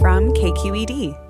From KQED.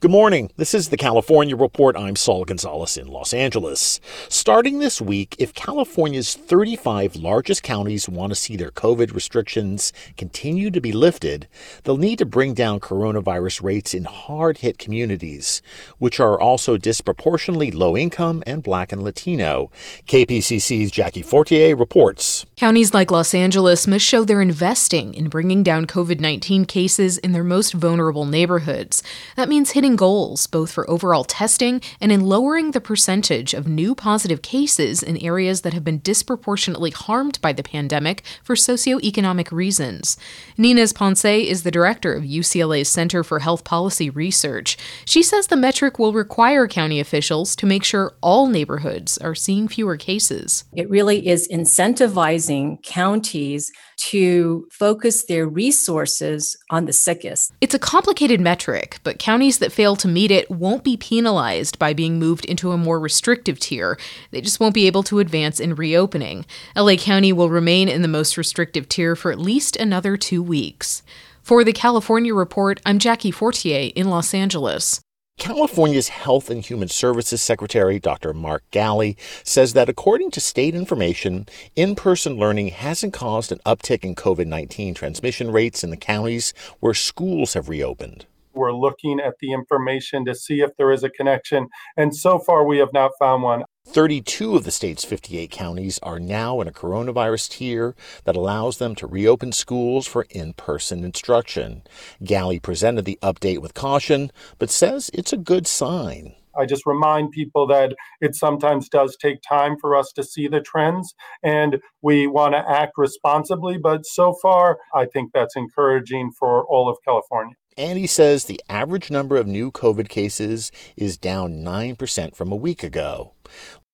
Good morning. This is the California Report. I'm Saul Gonzalez in Los Angeles. Starting this week, if California's 35 largest counties want to see their COVID restrictions continue to be lifted, they'll need to bring down coronavirus rates in hard hit communities, which are also disproportionately low income and black and Latino. KPCC's Jackie Fortier reports. Counties like Los Angeles must show they're investing in bringing down COVID 19 cases in their most vulnerable neighborhoods. That means hitting goals both for overall testing and in lowering the percentage of new positive cases in areas that have been disproportionately harmed by the pandemic for socioeconomic reasons. Ninez Ponce is the director of UCLA's Center for Health Policy Research. She says the metric will require county officials to make sure all neighborhoods are seeing fewer cases. It really is incentivizing counties to focus their resources on the sickest. It's a complicated metric, but counties that fail to meet it won't be penalized by being moved into a more restrictive tier. They just won't be able to advance in reopening. LA County will remain in the most restrictive tier for at least another two weeks. For the California Report, I'm Jackie Fortier in Los Angeles. California's Health and Human Services Secretary, Dr. Mark Ghaly, says that according to state information, in person learning hasn't caused an uptick in COVID 19 transmission rates in the counties where schools have reopened. We're looking at the information to see if there is a connection, and so far we have not found one. 32 of the state's 58 counties are now in a coronavirus tier that allows them to reopen schools for in person instruction. Ghaly presented the update with caution, but says it's a good sign. I just remind people that it sometimes does take time for us to see the trends and we want to act responsibly. But so far, I think that's encouraging for all of California. And he says the average number of new COVID cases is down 9% from a week ago.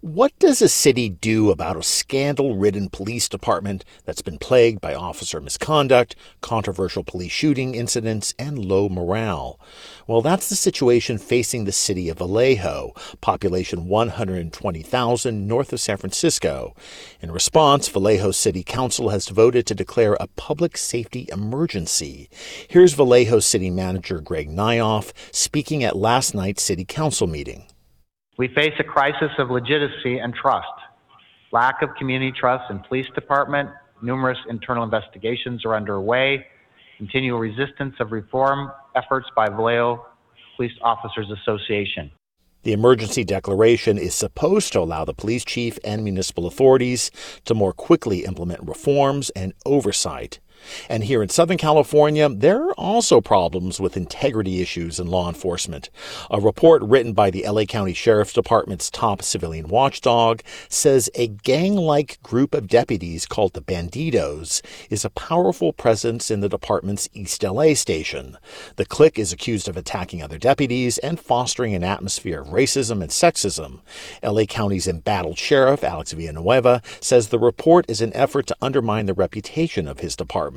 What does a city do about a scandal ridden police department that's been plagued by officer misconduct, controversial police shooting incidents, and low morale? Well, that's the situation facing the city of Vallejo, population 120,000 north of San Francisco. In response, Vallejo City Council has voted to declare a public safety emergency. Here's Vallejo City Manager Greg Nyhoff speaking at last night's City Council meeting. We face a crisis of legitimacy and trust, lack of community trust in police department, numerous internal investigations are underway, continual resistance of reform efforts by Vallejo Police Officers Association. The emergency declaration is supposed to allow the police chief and municipal authorities to more quickly implement reforms and oversight and here in Southern California, there are also problems with integrity issues in law enforcement. A report written by the LA County Sheriff's Department's top civilian watchdog says a gang like group of deputies called the Bandidos is a powerful presence in the department's East LA station. The clique is accused of attacking other deputies and fostering an atmosphere of racism and sexism. LA County's embattled sheriff, Alex Villanueva, says the report is an effort to undermine the reputation of his department.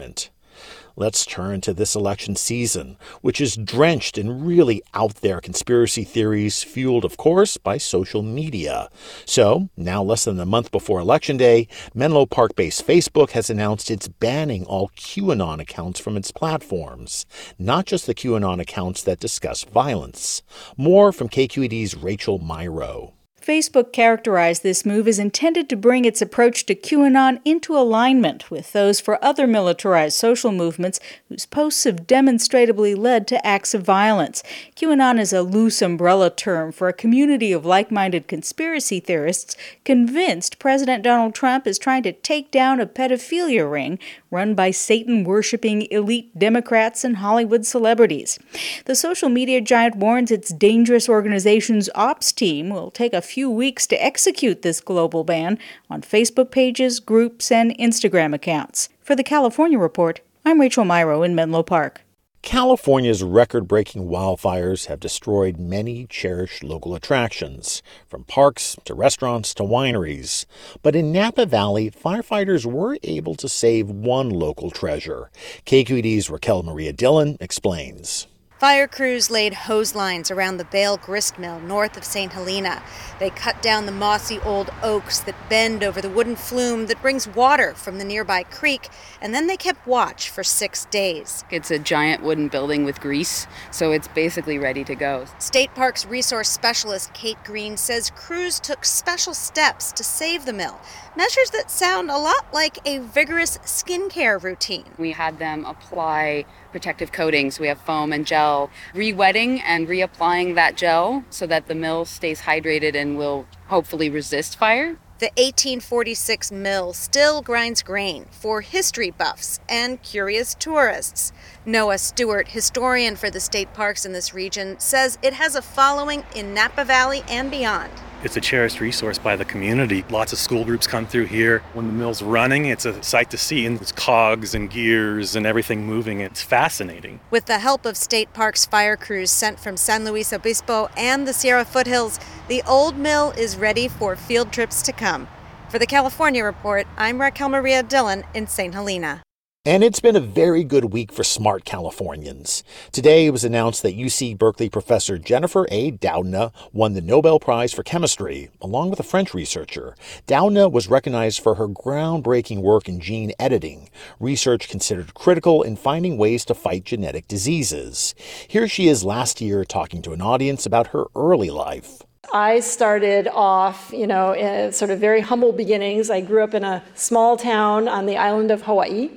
Let's turn to this election season, which is drenched in really out there conspiracy theories, fueled, of course, by social media. So, now less than a month before Election Day, Menlo Park based Facebook has announced it's banning all QAnon accounts from its platforms, not just the QAnon accounts that discuss violence. More from KQED's Rachael Myrow. Facebook characterized this move as intended to bring its approach to QAnon into alignment with those for other militarized social movements whose posts have demonstrably led to acts of violence. QAnon is a loose umbrella term for a community of like minded conspiracy theorists convinced President Donald Trump is trying to take down a pedophilia ring run by Satan worshipping elite Democrats and Hollywood celebrities. The social media giant warns its dangerous organization's ops team will take a few weeks to execute this global ban on Facebook pages, groups, and Instagram accounts. For the California Report, I'm Rachael Myrow in Menlo Park. California's record breaking wildfires have destroyed many cherished local attractions, from parks to restaurants to wineries. But in Napa Valley, firefighters were able to save one local treasure. KQED's Raquel Maria Dillon explains. Fire crews laid hose lines around the Bale grist mill north of St. Helena. They cut down the mossy old oaks that bend over the wooden flume that brings water from the nearby creek, and then they kept watch for six days. It's a giant wooden building with grease, so it's basically ready to go. State Parks resource specialist Kate Green says crews took special steps to save the mill measures that sound a lot like a vigorous skincare routine. We had them apply protective coatings. We have foam and gel, re-wetting and reapplying that gel so that the mill stays hydrated and will hopefully resist fire. The 1846 mill still grinds grain for history buffs and curious tourists. Noah Stewart, historian for the state parks in this region, says it has a following in Napa Valley and beyond. It's a cherished resource by the community. Lots of school groups come through here. When the mill's running, it's a sight to see. And it's cogs and gears and everything moving. It's fascinating. With the help of state parks fire crews sent from San Luis Obispo and the Sierra foothills, the old mill is ready for field trips to come. For the California Report, I'm Raquel Maria Dillon in St. Helena. And it's been a very good week for smart Californians. Today it was announced that UC Berkeley professor Jennifer A. Doudna won the Nobel Prize for Chemistry, along with a French researcher. Doudna was recognized for her groundbreaking work in gene editing, research considered critical in finding ways to fight genetic diseases. Here she is last year talking to an audience about her early life. I started off, you know, sort of very humble beginnings. I grew up in a small town on the island of Hawaii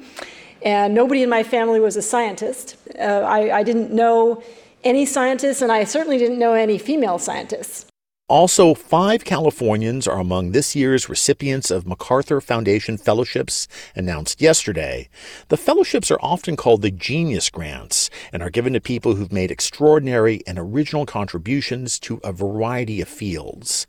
and nobody in my family was a scientist. Uh, I, I didn't know any scientists, and I certainly didn't know any female scientists. Also, five Californians are among this year's recipients of MacArthur Foundation fellowships announced yesterday. The fellowships are often called the Genius Grants and are given to people who've made extraordinary and original contributions to a variety of fields.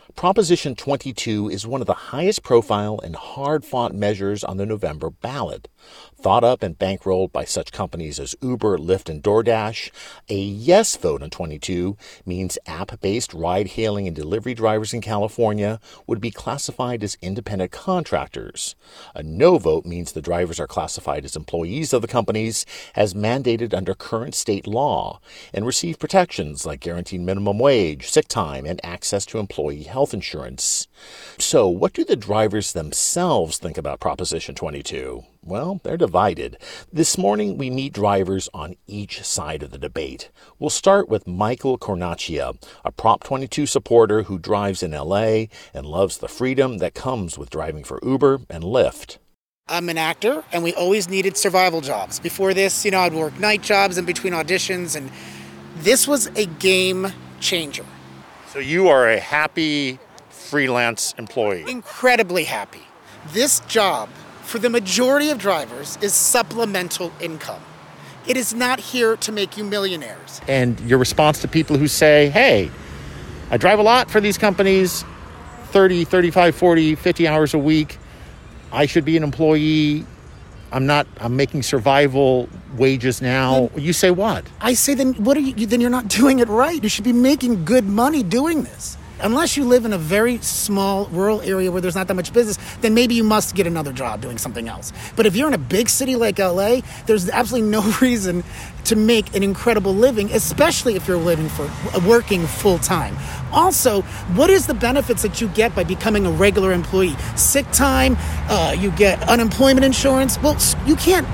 Proposition 22 is one of the highest profile and hard fought measures on the November ballot. Thought up and bankrolled by such companies as Uber, Lyft, and DoorDash, a yes vote on 22 means app based ride hailing and delivery drivers in California would be classified as independent contractors. A no vote means the drivers are classified as employees of the companies as mandated under current state law and receive protections like guaranteed minimum wage, sick time, and access to employee health insurance. So, what do the drivers themselves think about Proposition 22? Well, they're divided. This morning, we meet drivers on each side of the debate. We'll start with Michael Cornacchia, a Prop 22 supporter who drives in LA and loves the freedom that comes with driving for Uber and Lyft. I'm an actor, and we always needed survival jobs. Before this, you know, I'd work night jobs in between auditions, and this was a game changer. So, you are a happy freelance employee? Incredibly happy. This job for the majority of drivers is supplemental income. It is not here to make you millionaires. And your response to people who say, hey, I drive a lot for these companies 30, 35, 40, 50 hours a week. I should be an employee. I'm not. I'm making survival wages now. Then, you say what? I say then what are you? Then you're not doing it right. You should be making good money doing this unless you live in a very small rural area where there's not that much business, then maybe you must get another job doing something else. But if you're in a big city like LA, there's absolutely no reason to make an incredible living, especially if you're living for working full time. Also, what is the benefits that you get by becoming a regular employee? Sick time, uh, you get unemployment insurance. Well, you can't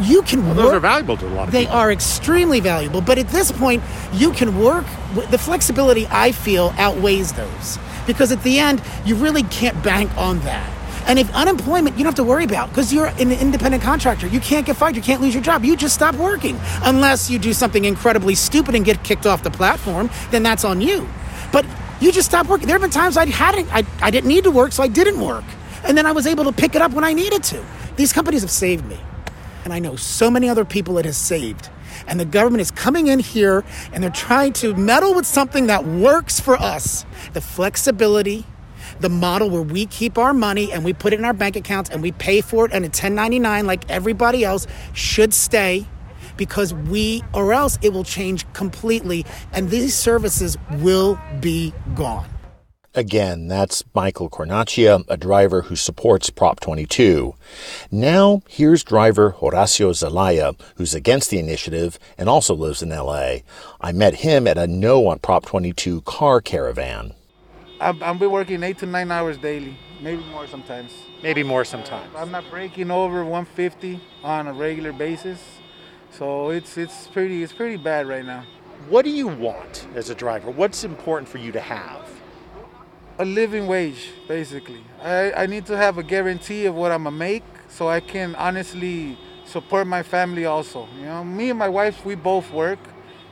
you can well, work. Those are valuable to a lot of they people. They are extremely valuable. But at this point, you can work. The flexibility I feel outweighs those because at the end, you really can't bank on that. And if unemployment, you don't have to worry about because you're an independent contractor. You can't get fired. You can't lose your job. You just stop working unless you do something incredibly stupid and get kicked off the platform. Then that's on you. But you just stop working. There have been times I hadn't, I, I didn't need to work, so I didn't work, and then I was able to pick it up when I needed to. These companies have saved me and I know so many other people it has saved. And the government is coming in here and they're trying to meddle with something that works for us the flexibility, the model where we keep our money and we put it in our bank accounts and we pay for it and a 1099 like everybody else should stay because we, or else it will change completely and these services will be gone. Again, that's Michael Cornacchia, a driver who supports Prop 22. Now, here's driver Horacio Zelaya, who's against the initiative and also lives in LA. I met him at a No on Prop 22 car caravan. I've, I've been working eight to nine hours daily, maybe more sometimes. Maybe more sometimes. I'm not breaking over 150 on a regular basis, so it's it's pretty it's pretty bad right now. What do you want as a driver? What's important for you to have? A living wage, basically. I, I need to have a guarantee of what I'm gonna make so I can honestly support my family also. You know, me and my wife, we both work,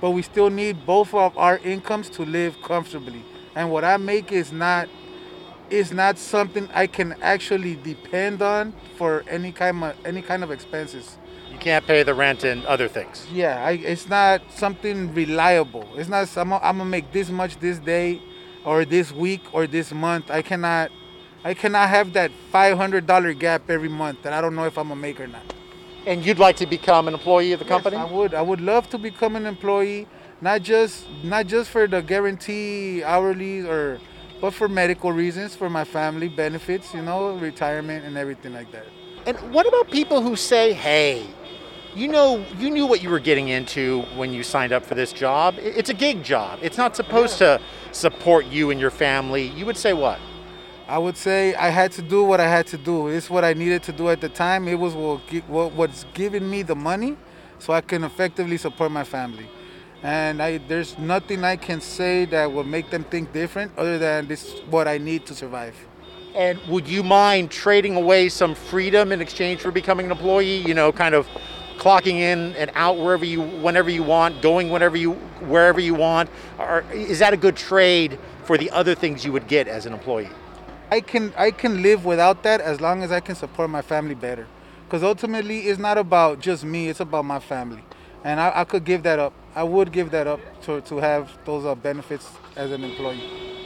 but we still need both of our incomes to live comfortably. And what I make is not is not something I can actually depend on for any kind of any kind of expenses. You can't pay the rent and other things. Yeah, I, it's not something reliable. It's not. I'm, I'm gonna make this much this day or this week or this month. I cannot I cannot have that $500 gap every month that I don't know if I'm gonna make or not. And you'd like to become an employee of the company? Yes, I would. I would love to become an employee, not just not just for the guarantee hourly or but for medical reasons, for my family benefits, you know, retirement and everything like that. And what about people who say, "Hey, you know, you knew what you were getting into when you signed up for this job. It's a gig job. It's not supposed to support you and your family. You would say what? I would say I had to do what I had to do. It's what I needed to do at the time. It was what, what what's giving me the money, so I can effectively support my family. And I, there's nothing I can say that will make them think different, other than this is what I need to survive. And would you mind trading away some freedom in exchange for becoming an employee? You know, kind of clocking in and out wherever you whenever you want, going whenever you wherever you want? Or is that a good trade for the other things you would get as an employee? I can I can live without that as long as I can support my family better. Because ultimately, it's not about just me; it's about my family, and I, I could give that up. I would give that up to to have those uh, benefits as an employee.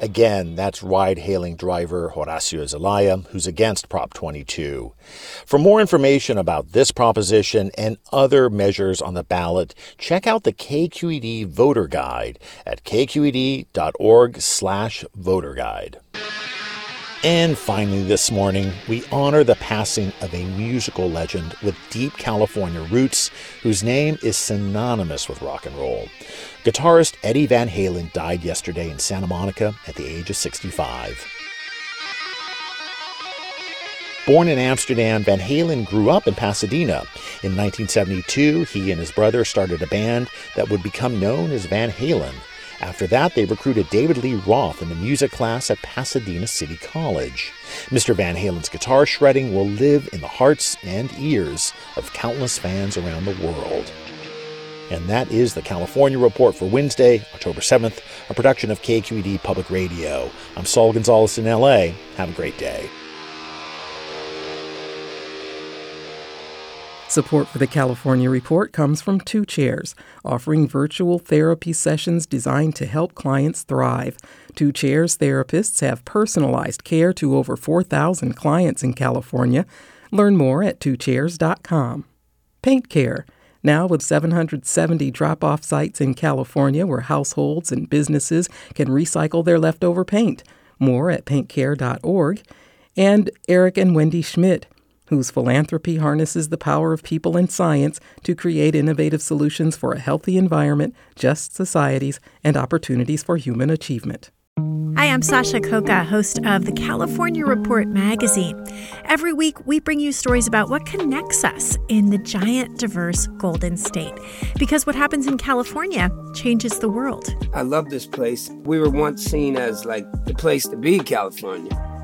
Again, that's ride hailing driver Horacio Zelaya, who's against Prop 22. For more information about this proposition and other measures on the ballot, check out the KQED Voter Guide at kqed.org slash voter guide. And finally, this morning, we honor the passing of a musical legend with deep California roots whose name is synonymous with rock and roll. Guitarist Eddie Van Halen died yesterday in Santa Monica at the age of 65. Born in Amsterdam, Van Halen grew up in Pasadena. In 1972, he and his brother started a band that would become known as Van Halen. After that, they recruited David Lee Roth in the music class at Pasadena City College. Mr. Van Halen's guitar shredding will live in the hearts and ears of countless fans around the world. And that is the California Report for Wednesday, October 7th, a production of KQED Public Radio. I'm Saul Gonzalez in LA. Have a great day. Support for the California Report comes from Two Chairs, offering virtual therapy sessions designed to help clients thrive. Two Chairs therapists have personalized care to over 4,000 clients in California. Learn more at twochairs.com. Paint Care, now with 770 drop off sites in California where households and businesses can recycle their leftover paint. More at paintcare.org. And Eric and Wendy Schmidt, whose philanthropy harnesses the power of people and science to create innovative solutions for a healthy environment, just societies, and opportunities for human achievement. Hi, I'm Sasha Khokha, host of the California Report magazine. Every week, we bring you stories about what connects us in the giant, diverse Golden State. Because what happens in California changes the world. I love this place. We were once seen as like the place to be, California.